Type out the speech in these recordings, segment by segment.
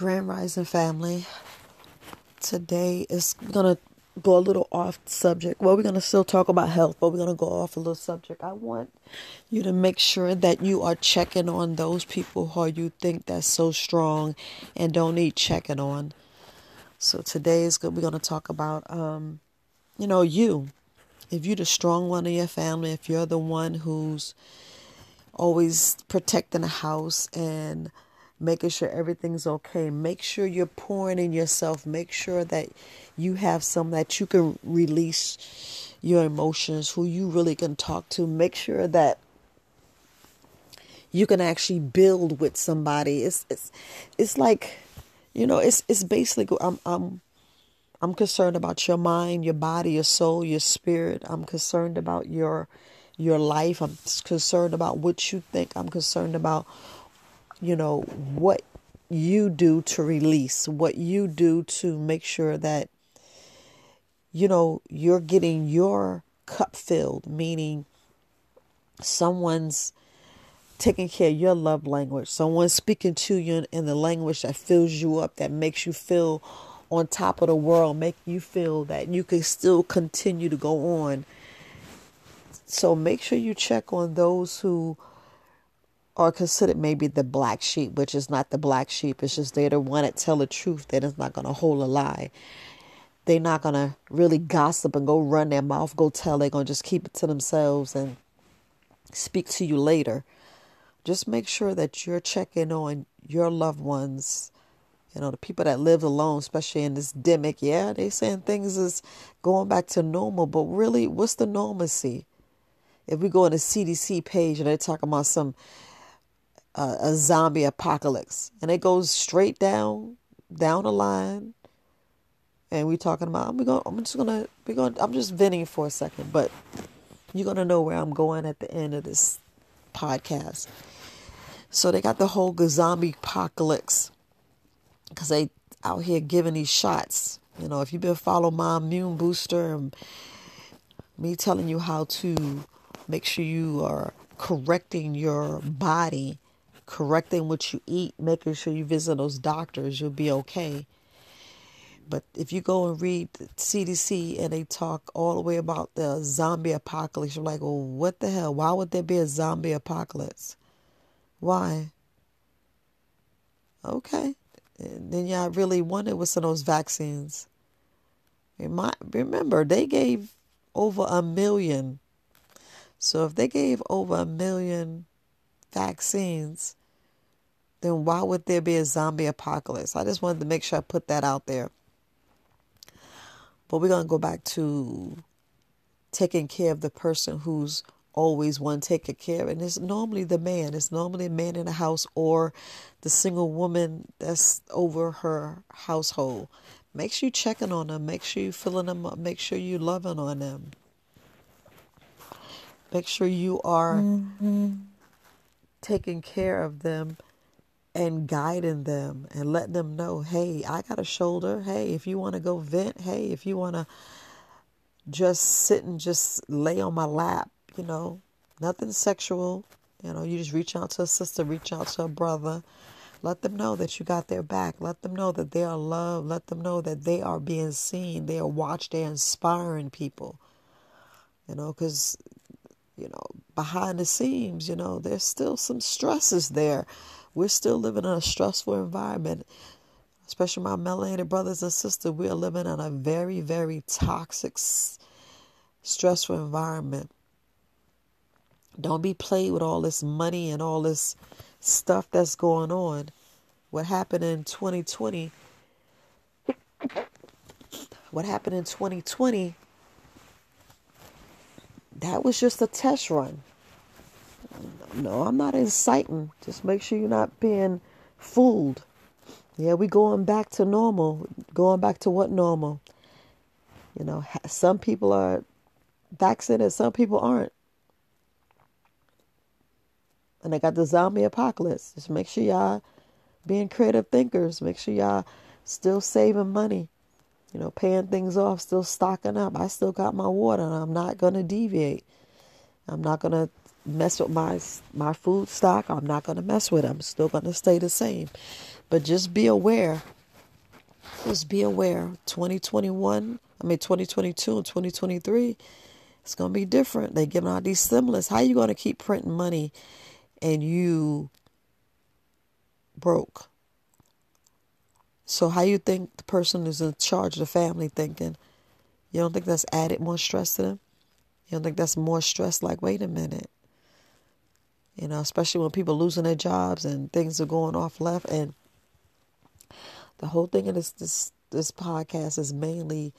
Grand Rising family. Today is gonna go a little off subject. Well, we're gonna still talk about health, but we're gonna go off a little subject. I want you to make sure that you are checking on those people who you think that's so strong and don't need checking on. So today is good. We're gonna talk about, um, you know, you. If you're the strong one in your family, if you're the one who's always protecting the house and making sure everything's okay. Make sure you're pouring in yourself. Make sure that you have some that you can release your emotions, who you really can talk to. Make sure that you can actually build with somebody. It's it's it's like, you know, it's it's basically I'm I'm I'm concerned about your mind, your body, your soul, your spirit. I'm concerned about your your life. I'm concerned about what you think. I'm concerned about you know, what you do to release, what you do to make sure that, you know, you're getting your cup filled, meaning someone's taking care of your love language, someone's speaking to you in the language that fills you up, that makes you feel on top of the world, make you feel that you can still continue to go on. So make sure you check on those who are considered maybe the black sheep, which is not the black sheep. It's just they're the one that tell the truth. That is not going to hold a lie. They're not going to really gossip and go run their mouth, go tell. They're going to just keep it to themselves and speak to you later. Just make sure that you're checking on your loved ones. You know, the people that live alone, especially in this demic, yeah, they saying things is going back to normal, but really, what's the normalcy? If we go on the CDC page and they're talking about some a, zombie apocalypse, and it goes straight down down the line. And we're talking about. I'm going. I'm just gonna. We're going. I'm just venting for a second, but you're gonna know where I'm going at the end of this podcast. So they got the whole zombie apocalypse because they out here giving these shots. You know, if you've been following my immune booster and me telling you how to make sure you are correcting your body correcting what you eat, making sure you visit those doctors, you'll be okay. But if you go and read the CDC and they talk all the way about the zombie apocalypse, you're like, well, what the hell? Why would there be a zombie apocalypse? Why? Okay. And then y'all really wonder what's in those vaccines. Remember, they gave over a million. So if they gave over a million vaccines, then why would there be a zombie apocalypse? I just wanted to make sure I put that out there. But we're going to go back to taking care of the person who's always one taking care of. And it's normally the man. It's normally a man in the house or the single woman that's over her household. Make sure you're checking on them. Make sure you're filling them up. Make sure you're loving on them. Make sure you are mm-hmm. taking care of them and guiding them and letting them know, hey, I got a shoulder. Hey, if you want to go vent, hey, if you want to just sit and just lay on my lap, you know, nothing sexual. You know, you just reach out to a sister, reach out to a brother. Let them know that you got their back. Let them know that they are loved. Let them know that they are being seen. They are watched. They're inspiring people. You know, because, you know, behind the scenes, you know, there's still some stresses there we're still living in a stressful environment, especially my melanated brothers and sisters. We are living in a very, very toxic, stressful environment. Don't be played with all this money and all this stuff that's going on. What happened in 2020? What happened in 2020? That was just a test run. No, I'm not inciting. Just make sure you're not being fooled. Yeah, we going back to normal. Going back to what normal? You know, some people are vaccinated, some people aren't. And they got the zombie apocalypse. Just make sure y'all being creative thinkers. Make sure y'all still saving money. You know, paying things off, still stocking up. I still got my water and I'm not going to deviate. I'm not going to mess with my my food stock. I'm not gonna mess with it. I'm still gonna stay the same. But just be aware. Just be aware. 2021, I mean 2022 and 2023, it's gonna be different. They giving out these stimulus. How you gonna keep printing money and you broke? So how you think the person who's in charge of the family thinking? You don't think that's added more stress to them? You don't think that's more stress? Like, wait a minute. You know, especially when people losing their jobs and things are going off left. And the whole thing of this this this podcast is mainly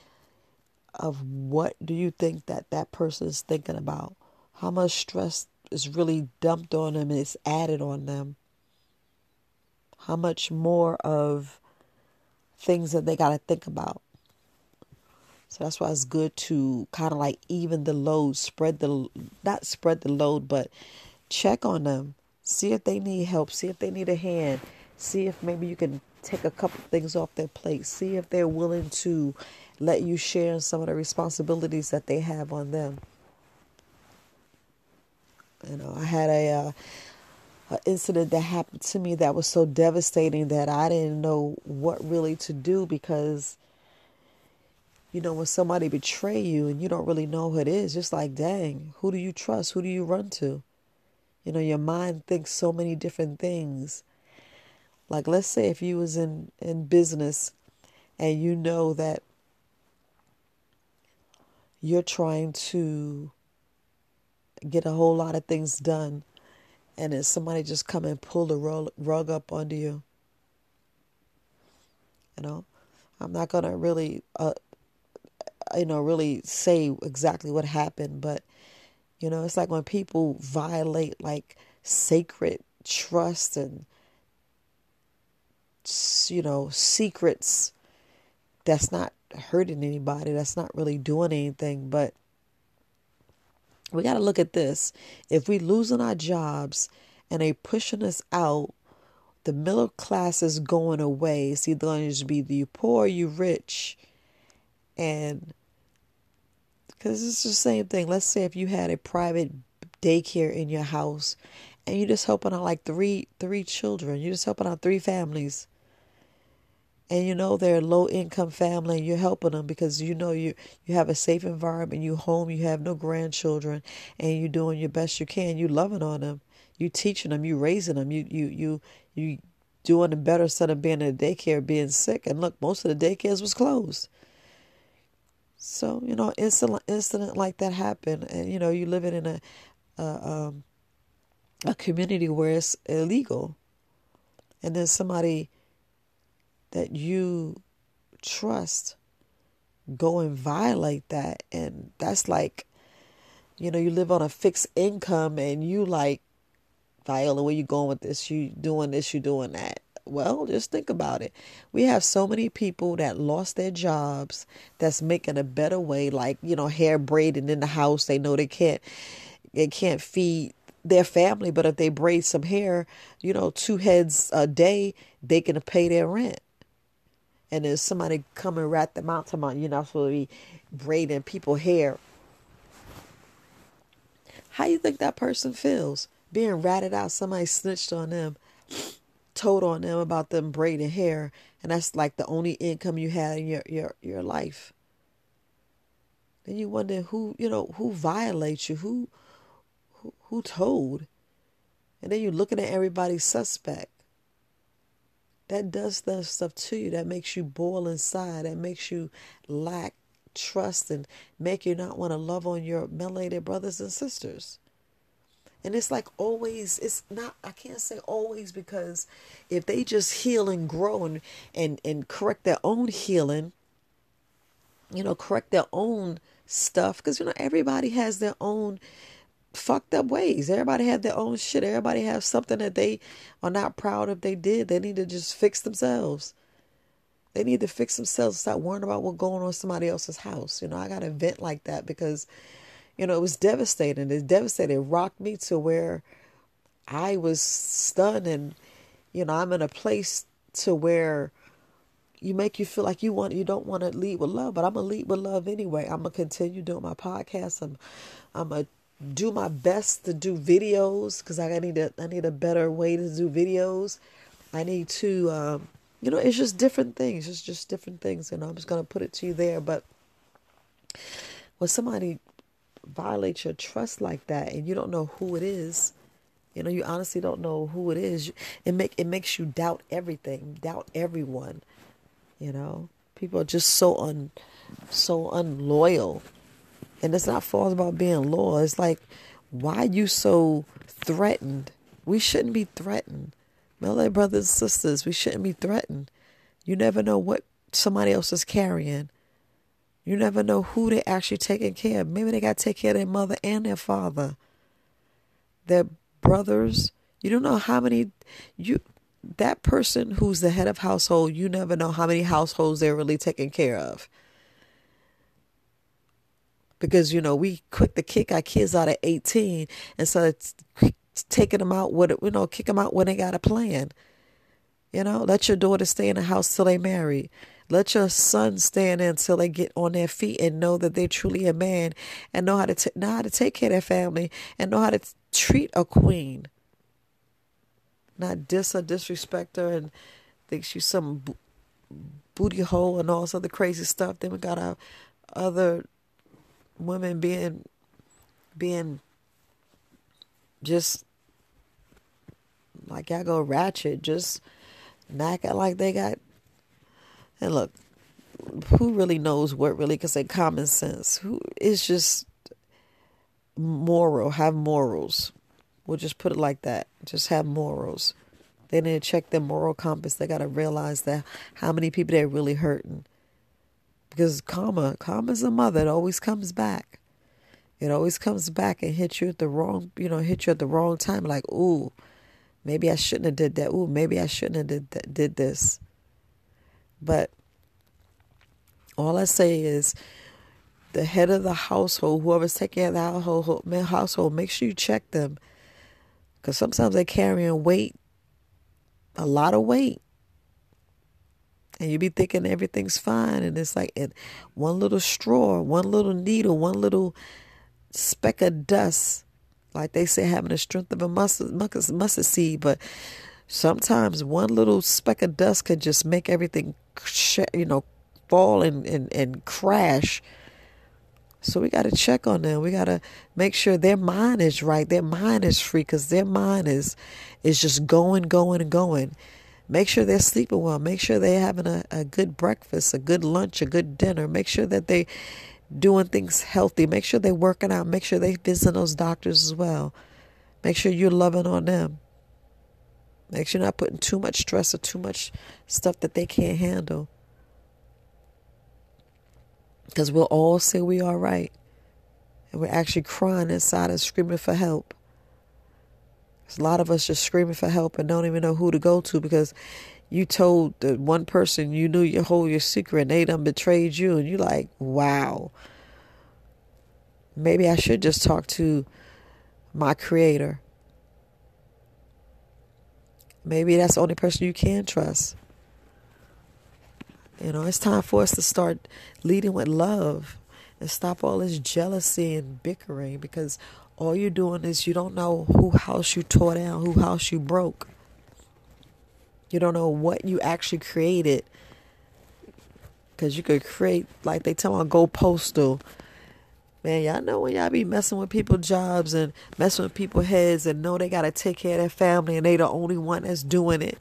of what do you think that that person is thinking about? How much stress is really dumped on them and it's added on them? How much more of things that they got to think about? So that's why it's good to kind of like even the load, spread the not spread the load, but check on them. See if they need help. See if they need a hand. See if maybe you can take a couple things off their plate. See if they're willing to let you share some of the responsibilities that they have on them. You know, I had a uh, an incident that happened to me that was so devastating that I didn't know what really to do because you know, when somebody betray you and you don't really know who it is, just like, dang, who do you trust? Who do you run to? You know, your mind thinks so many different things. Like, let's say if you was in, in business and you know that you're trying to get a whole lot of things done and then somebody just come and pull the rug, up under you. You know, I'm not going to really uh, you know, really say exactly what happened, but you know, it's like when people violate like sacred trust and you know, secrets that's not hurting anybody, that's not really doing anything, but we got to look at this. If we losing our jobs and they pushing us out, the middle class is going away. It's either going to be the poor, you rich, and because it's the same thing. Let's say if you had a private daycare in your house and you're just helping out like three three children, you're just helping out three families. And you know they're a low income family and you're helping them because you know you you have a safe environment, you home, you have no grandchildren and you're doing your best you can. You loving on them. You teaching them, you raising them, you you you you doing the better instead of being in a daycare being sick. And look, most of the daycares was closed. So you know, incident incident like that happened, and you know, you living in a a, um, a community where it's illegal, and then somebody that you trust go and violate that, and that's like, you know, you live on a fixed income, and you like, Viola, where you going with this? You doing this? You doing that? Well, just think about it. We have so many people that lost their jobs that's making a better way, like, you know, hair braiding in the house. They know they can't they can't feed their family, but if they braid some hair, you know, two heads a day, they can pay their rent. And then somebody come and rat them out tomorrow, you're not supposed to be braiding people hair. How you think that person feels? Being ratted out, somebody snitched on them told on them about them braiding hair and that's like the only income you had in your your, your life. Then you wonder who you know who violates you who who, who told? And then you're looking at everybody suspect. That does that stuff to you. That makes you boil inside. That makes you lack trust and make you not want to love on your melanated brothers and sisters and it's like always, it's not, I can't say always because if they just heal and grow and, and, and correct their own healing, you know, correct their own stuff, because, you know, everybody has their own fucked up ways. Everybody have their own shit. Everybody have something that they are not proud of they did. They need to just fix themselves. They need to fix themselves. Stop worrying about what's going on somebody else's house. You know, I got to vent like that because you know, it was devastating. It devastated. It rocked me to where I was stunned and, you know, I'm in a place to where you make you feel like you want you don't want to lead with love, but I'm gonna lead with love anyway. I'm gonna continue doing my podcast. I'm I'm gonna do my best to do videos because I need a I need a better way to do videos. I need to, um, you know, it's just different things. It's just different things, and I'm just gonna put it to you there. But when somebody violates your trust like that, and you don't know who it is, you know, you honestly don't know who it is. It make it makes you doubt everything, doubt everyone. You know, people are just so un so unloyal and it's not false about being loyal. It's like, why you so threatened? We shouldn't be threatened. Melee brothers and sisters, we shouldn't be threatened. You never know what somebody else is carrying. You never know who they're actually taking care of. Maybe they got to take care of their mother and their father. Their brothers. You don't know how many you that person who's the head of household, you never know how many households they're really taking care of because you know we quick to kick our kids out at 18 and so it's taking them out with you know kick them out when they got a plan you know let your daughter stay in the house till they marry let your son stand until they get on their feet and know that they're truly a man and know how to t- know how to take care of their family and know how to t- treat a queen not diss or disrespect her and think she's some bo- booty hole and all this other crazy stuff then we got our other women being being just like y'all go ratchet, just knocking like they got. And look, who really knows what really can say common sense? Who is just moral, have morals. We'll just put it like that. Just have morals. They need to check their moral compass. They got to realize that how many people they're really hurting because karma, karma's a mother. It always comes back. It always comes back and hits you at the wrong, you know, hit you at the wrong time. Like, ooh, maybe I shouldn't have did that. Ooh, maybe I shouldn't have did did this. But all I say is, the head of the household, whoever's taking care of the household, make sure you check them, because sometimes they're carrying weight, a lot of weight. And you be thinking everything's fine and it's like it, one little straw one little needle one little speck of dust like they say having the strength of a mustard, mustard seed but sometimes one little speck of dust can just make everything you know fall and, and, and crash so we got to check on them. We got to make sure their mind is right. Their mind is free because their mind is is just going, going, and going. Make sure they're sleeping well. Make sure they're having a, a good breakfast, a good lunch, a good dinner. Make sure that they doing things healthy. Make sure they're working out. Make sure they visit those doctors as well. Make sure you're loving on them. Make sure you're not putting too much stress or too much stuff that they can't handle. Because we'll all say we are right. And we're actually crying inside and screaming for help. There's a lot of us just screaming for help and don't even know who to go to because you told the one person you knew your whole your secret and they done betrayed you and you're like, wow. Maybe I should just talk to my creator. Maybe that's the only person you can trust. You know, it's time for us to start leading with love and stop all this jealousy and bickering because all you're doing is you don't know who house you tore down, who house you broke. You don't know what you actually created. Because you could create, like they tell on go postal. Man, y'all know when y'all be messing with people's jobs and messing with people's heads and know they got to take care of their family and they the only one that's doing it.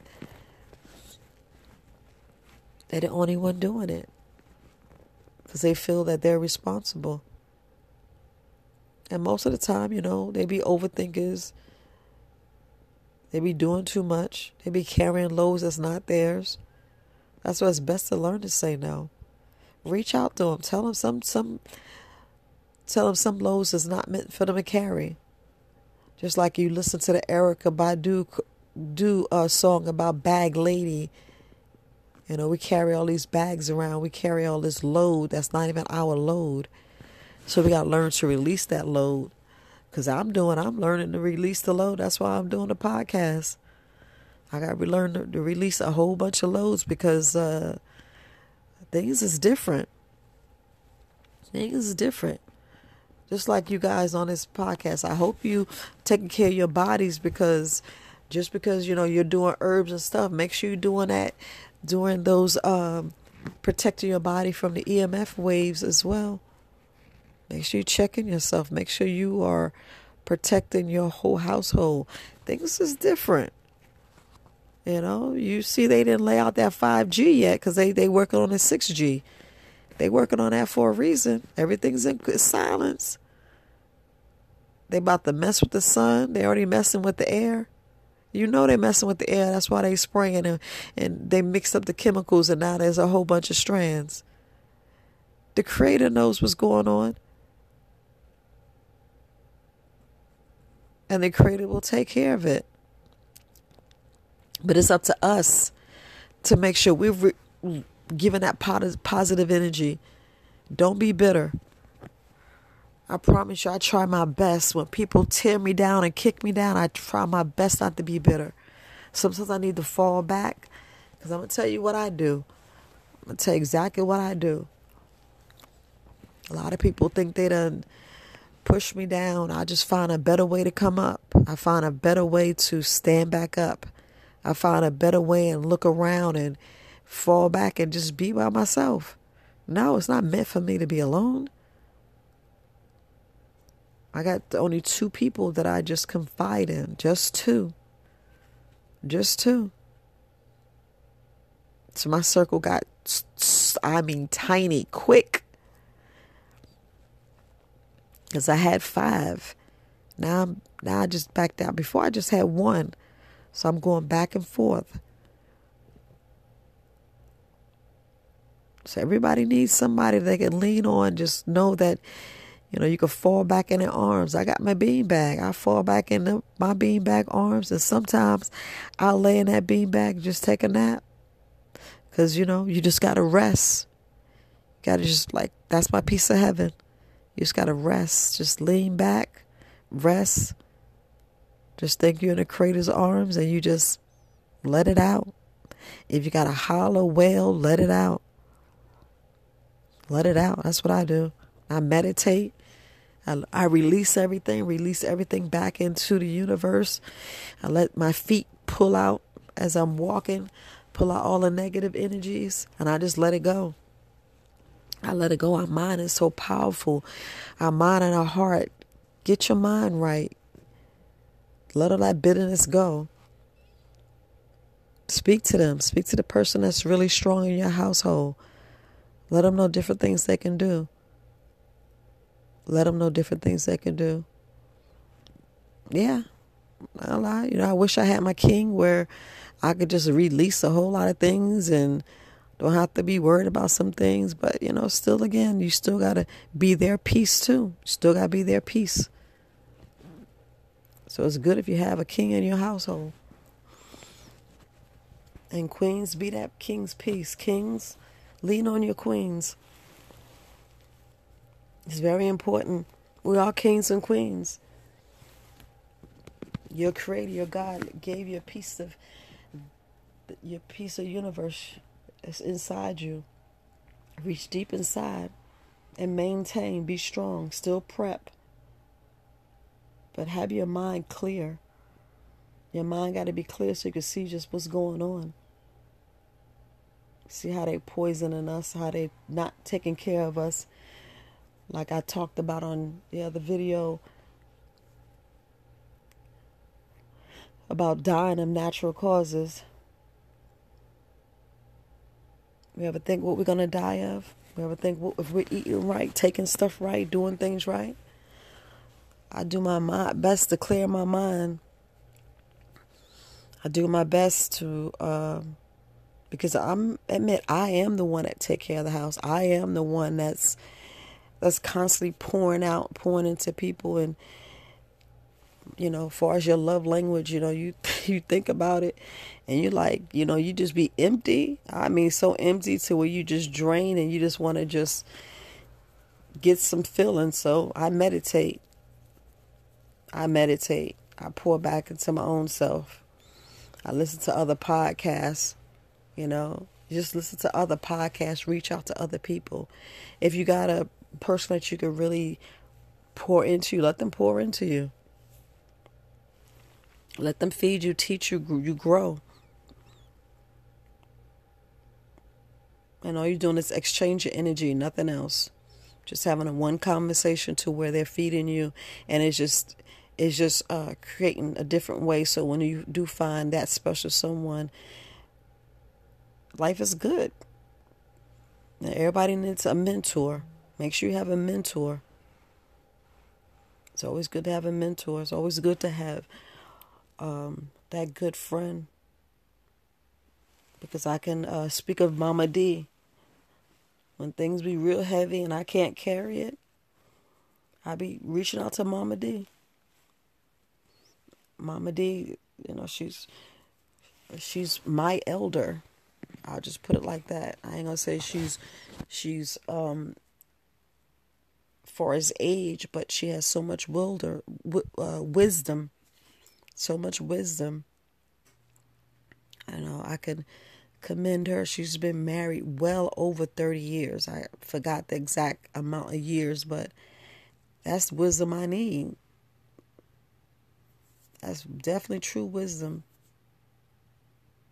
They're the only one doing it. Because they feel that they're responsible. And most of the time, you know, they be overthinkers. They be doing too much. They be carrying loads that's not theirs. That's why it's best to learn to say no. Reach out to them. Tell them some some. Tell them some loads is not meant for them to carry. Just like you listen to the Erykah Badu do a song about bag lady. You know, we carry all these bags around. We carry all this load that's not even our load. So we got to learn to release that load. Because I'm doing, I'm learning to release the load. That's why I'm doing the podcast. I got to learn to, to release a whole bunch of loads because uh, things is different. Things is different. Just like you guys on this podcast, I hope you taking care of your bodies because just because you know you're doing herbs and stuff, make sure you're doing that during those um, protecting your body from the EMF waves as well. Make sure you're checking yourself. Make sure you are protecting your whole household. Things is different. You know, you see they didn't lay out that 5G yet because they, they working on the 6G. They working on that for a reason. Everything's in silence. They about to mess with the sun. They already messing with the air. You know they messing with the air. That's why they spraying and, and they mixed up the chemicals and now there's a whole bunch of strands. The creator knows what's going on. And the creator will take care of it. But it's up to us to make sure we're re- giving that positive energy. Don't be bitter. I promise you, I try my best. When people tear me down and kick me down, I try my best not to be bitter. Sometimes I need to fall back because I'm going to tell you what I do. I'm going to tell you exactly what I do. A lot of people think they done push me down. I just find a better way to come up. I find a better way to stand back up. I find a better way and look around and fall back and just be by myself. No, it's not meant for me to be alone. I got only two people that I just confide in. Just two. Just two. So my circle got, I mean, tiny, quick. Because I had five. Now, I'm, now I just backed out. Before I just had one. So I'm going back and forth. So everybody needs somebody they can lean on. Just know that you know, you can fall back in their arms. I got my bean bag. I fall back in the, my bean bag arms, and sometimes I'll lay in that bean bag, just take a nap, because you know you just gotta rest. You gotta just like that's my piece of heaven. You just gotta rest. Just lean back, rest. Just think you're in the Creator's arms, and you just let it out. If you got a hollow wail, let it out. Let it out. That's what I do. I meditate. I, I release everything, release everything back into the universe. I let my feet pull out as I'm walking, pull out all the negative energies, and I just let it go. I let it go. Our mind is so powerful. Our mind and our heart. Get your mind right. Let all that bitterness go. Speak to them. Speak to the person that's really strong in your household. Let them know different things they can do. Let them know different things they can do. Yeah, I lie. You know, I wish I had my king where I could just release a whole lot of things and don't have to be worried about some things. But you know, still, again, you still gotta be their peace too. Still gotta be their peace. So it's good if you have a king in your household. And queens, be that king's peace. Kings, lean on your queens. It's very important. We are kings and queens. Your creator, your God, gave you a piece of your piece of universe that's inside you. Reach deep inside and maintain. Be strong. Still prep. But have your mind clear. Your mind got to be clear so you can see just what's going on. See how they poisoning us, how they not taking care of us, like I talked about on the other video about dying of natural causes. We ever think what we're to die of? We ever think if we're eating right, taking stuff right, doing things right? I do my best to clear my mind. I do my best to, uh, because I'm admit I am the one that take care of the house. I am the one that's that's constantly pouring out, pouring into people, and you know, as far as your love language, you know, you you think about it, and you like, you know, you just be empty. I mean, so empty to where you just drain, and you just want to just get some feeling. So I meditate. I meditate. I pour back into my own self. I listen to other podcasts, you know, just listen to other podcasts, reach out to other people. If you got a person that you can really pour into. Let them pour into you. Let them feed you, teach you, you grow. And all you're doing is exchange your energy, nothing else. Just having a one conversation to where they're feeding you, and it's just it's just uh, creating a different way. So when you do find that special someone, life is good. Now, everybody needs a mentor. Make sure you have a mentor. It's always good to have a mentor. It's always good to have um, that good friend. Because I can uh, speak of Mama D. When things be real heavy and I can't carry it, I be reaching out to Mama D. Mama D, you know, she's she's my elder. I'll just put it like that. I ain't gonna say she's she's um for his age, but she has so much wilder, uh, wisdom, so much wisdom. I know I could commend her. She's been married well over 30 years. I forgot the exact amount of years, but that's wisdom I need. That's definitely true wisdom,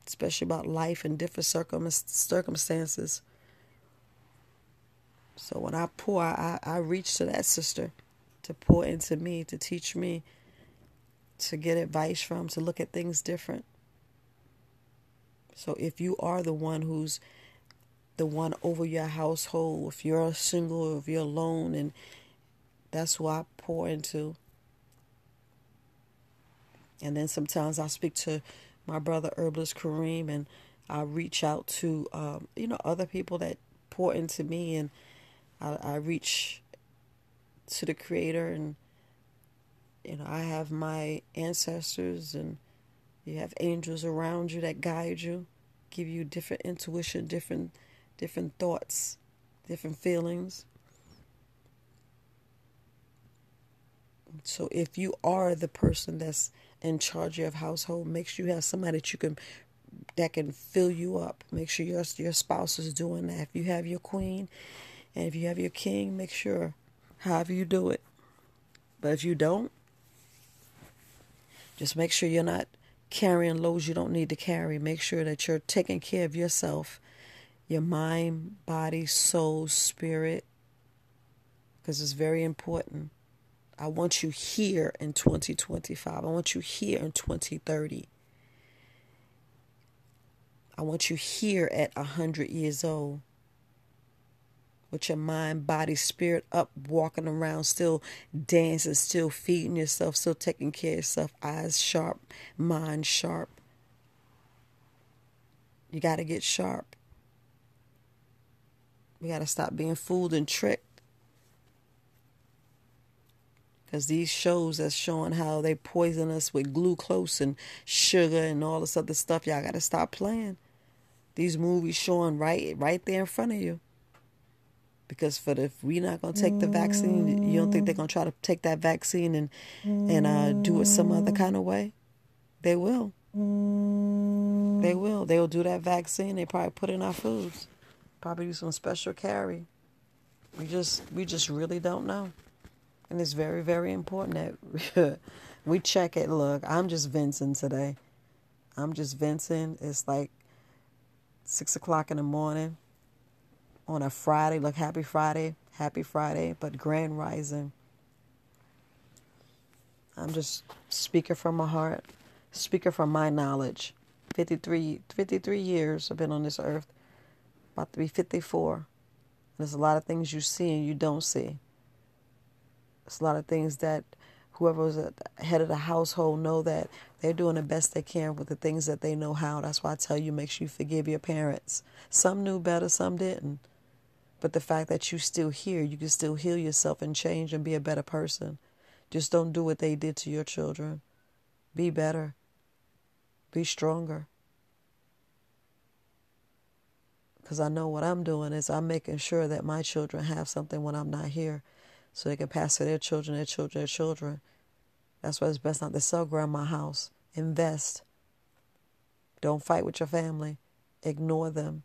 especially about life and different circumstances. So when I pour, I, I reach to that sister to pour into me, to teach me, to get advice from, to look at things different. So if you are the one who's the one over your household, if you're single, if you're alone, and that's who I pour into. And then sometimes I speak to my brother herbalist Kareem, and I reach out to um, you know other people that pour into me, and I, I reach to the Creator, and you know I have my ancestors, and you have angels around you that guide you, give you different intuition, different different thoughts, different feelings. So if you are the person that's in charge of your household, make sure you have somebody that you can that can fill you up. Make sure your your spouse is doing that. If you have your queen and if you have your king, make sure however you do it. But if you don't, just make sure you're not carrying loads you don't need to carry. Make sure that you're taking care of yourself, your mind, body, soul, spirit, because it's very important. I want you here in 2025. I want you here in 2030. I want you here at 100 years old with your mind, body, spirit up, walking around, still dancing, still feeding yourself, still taking care of yourself, eyes sharp, mind sharp. You got to get sharp. We got to stop being fooled and tricked. Because these shows that's showing how they poison us with glucose and sugar and all this other stuff, y'all got to stop playing. These movies showing right right there in front of you. Because for the, if we're not gonna take the vaccine, you don't think they're gonna try to take that vaccine and and uh, do it some other kind of way? They will. They will. They will do that vaccine. They probably put in our foods. Probably do some special carry. We just we just really don't know. And it's very, very important that we check it. Look, I'm just venting today. I'm just venting. It's like six o'clock in the morning on a Friday. Look, happy Friday. Happy Friday, but grand rising. I'm just speaking from my heart, speaking from my knowledge. 53, 53 years I've been on this earth, about to be 54. There's a lot of things you see and you don't see. There's a lot of things that whoever was at the head of the household know that they're doing the best they can with the things that they know how. That's why I tell you, make sure you forgive your parents. Some knew better, some didn't. But the fact that you still here, you can still heal yourself and change and be a better person. Just don't do what they did to your children. Be better. Be stronger. Because I know what I'm doing is I'm making sure that my children have something when I'm not here so they can pass to their children, their children, their children. That's why it's best not to sell grandma house. Invest. Don't fight with your family. Ignore them.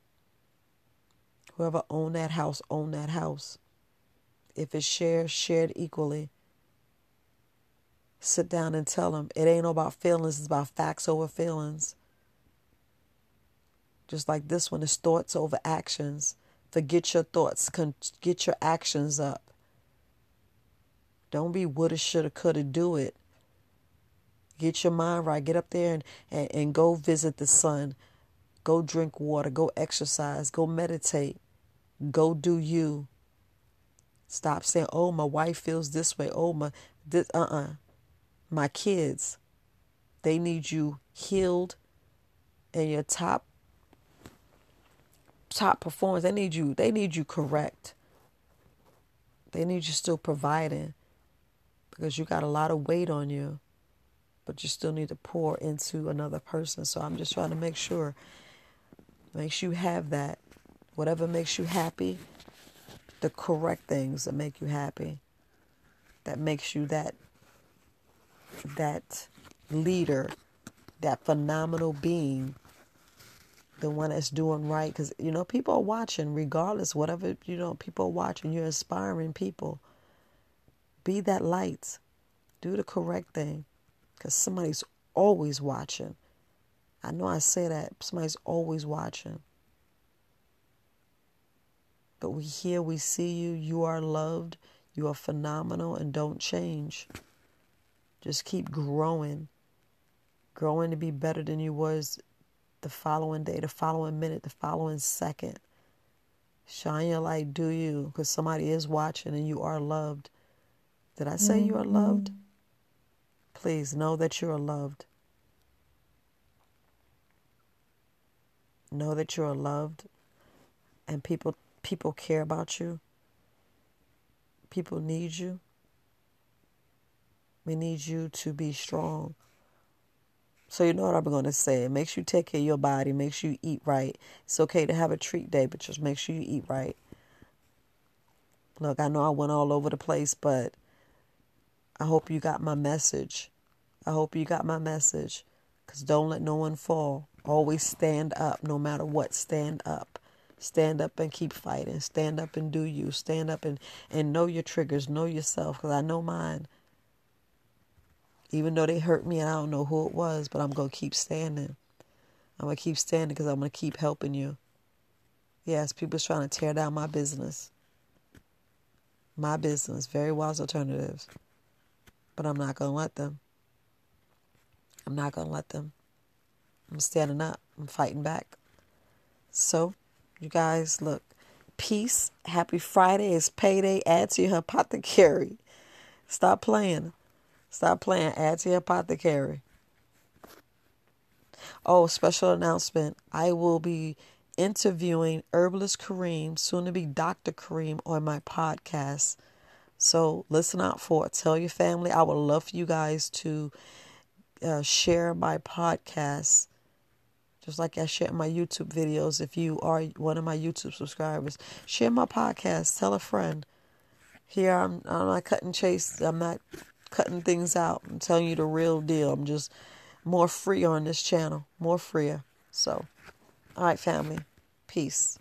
Whoever own that house, own that house. If it's shared, shared equally. sit down and tell them it ain't about feelings, it's about facts over feelings. Just like this one is thoughts over actions. Forget your thoughts, get your actions up. Don't be woulda, shoulda, coulda, do it. Get your mind right. Get up there and, and, and go visit the sun. Go drink water. Go exercise. Go meditate. Go do you. Stop saying, oh, my wife feels this way. Oh, my, this, uh-uh. My kids, they need you healed and your top, top performance. They need you, they need you correct. They need you still providing because you got a lot of weight on you, but you still need to pour into another person. So I'm just trying to make sure, make sure you have that. Whatever makes you happy, the correct things that make you happy, that makes you that that leader, that phenomenal being, the one that's doing right. Because you know people are watching, regardless, whatever you know, people are watching. You're inspiring people. Be that light. Do the correct thing, because somebody's always watching. I know I say that somebody's always watching. But we hear, we see you. You are loved. You are phenomenal and don't change. Just keep growing. Growing to be better than you was the following day, the following minute, the following second. Shine your light, do you, because somebody is watching and you are loved. Did I say mm-hmm. you are loved? Please know that you are loved. Know that you are loved and people People care about you. People need you. We need you to be strong. So you know what I'm going to say. It makes you take care of your body. Makes you eat right. It's okay to have a treat day, but just make sure you eat right. Look, I know I went all over the place, but I hope you got my message. I hope you got my message. Because don't let no one fall. Always stand up no matter what. Stand up. Stand up and keep fighting. Stand up and do you. Stand up and, and know your triggers. Know yourself because I know mine. Even though they hurt me and I don't know who it was, but I'm going to keep standing. I'm going to keep standing because I'm going to keep helping you. Yes, people's trying to tear down my business. My business, Very Wise Alternatives. But I'm not going to let them. I'm not going to let them. I'm standing up. I'm fighting back. So, you guys, look, peace. Happy Friday. It's payday. Add to your apothecary. Stop playing. Stop playing. Add to your apothecary. Oh, special announcement. I will be interviewing herbalist Kareem, soon to be Dr. Kareem, on my podcast. So listen out for it. Tell your family. I would love for you guys to uh, share my podcast just like I share my YouTube videos. If you are one of my YouTube subscribers, share my podcast. Tell a friend. Here I'm, I'm not cutting chase. I'm not cutting things out. I'm telling you the real deal. I'm just more free on this channel, more freer. So, all right, family, peace.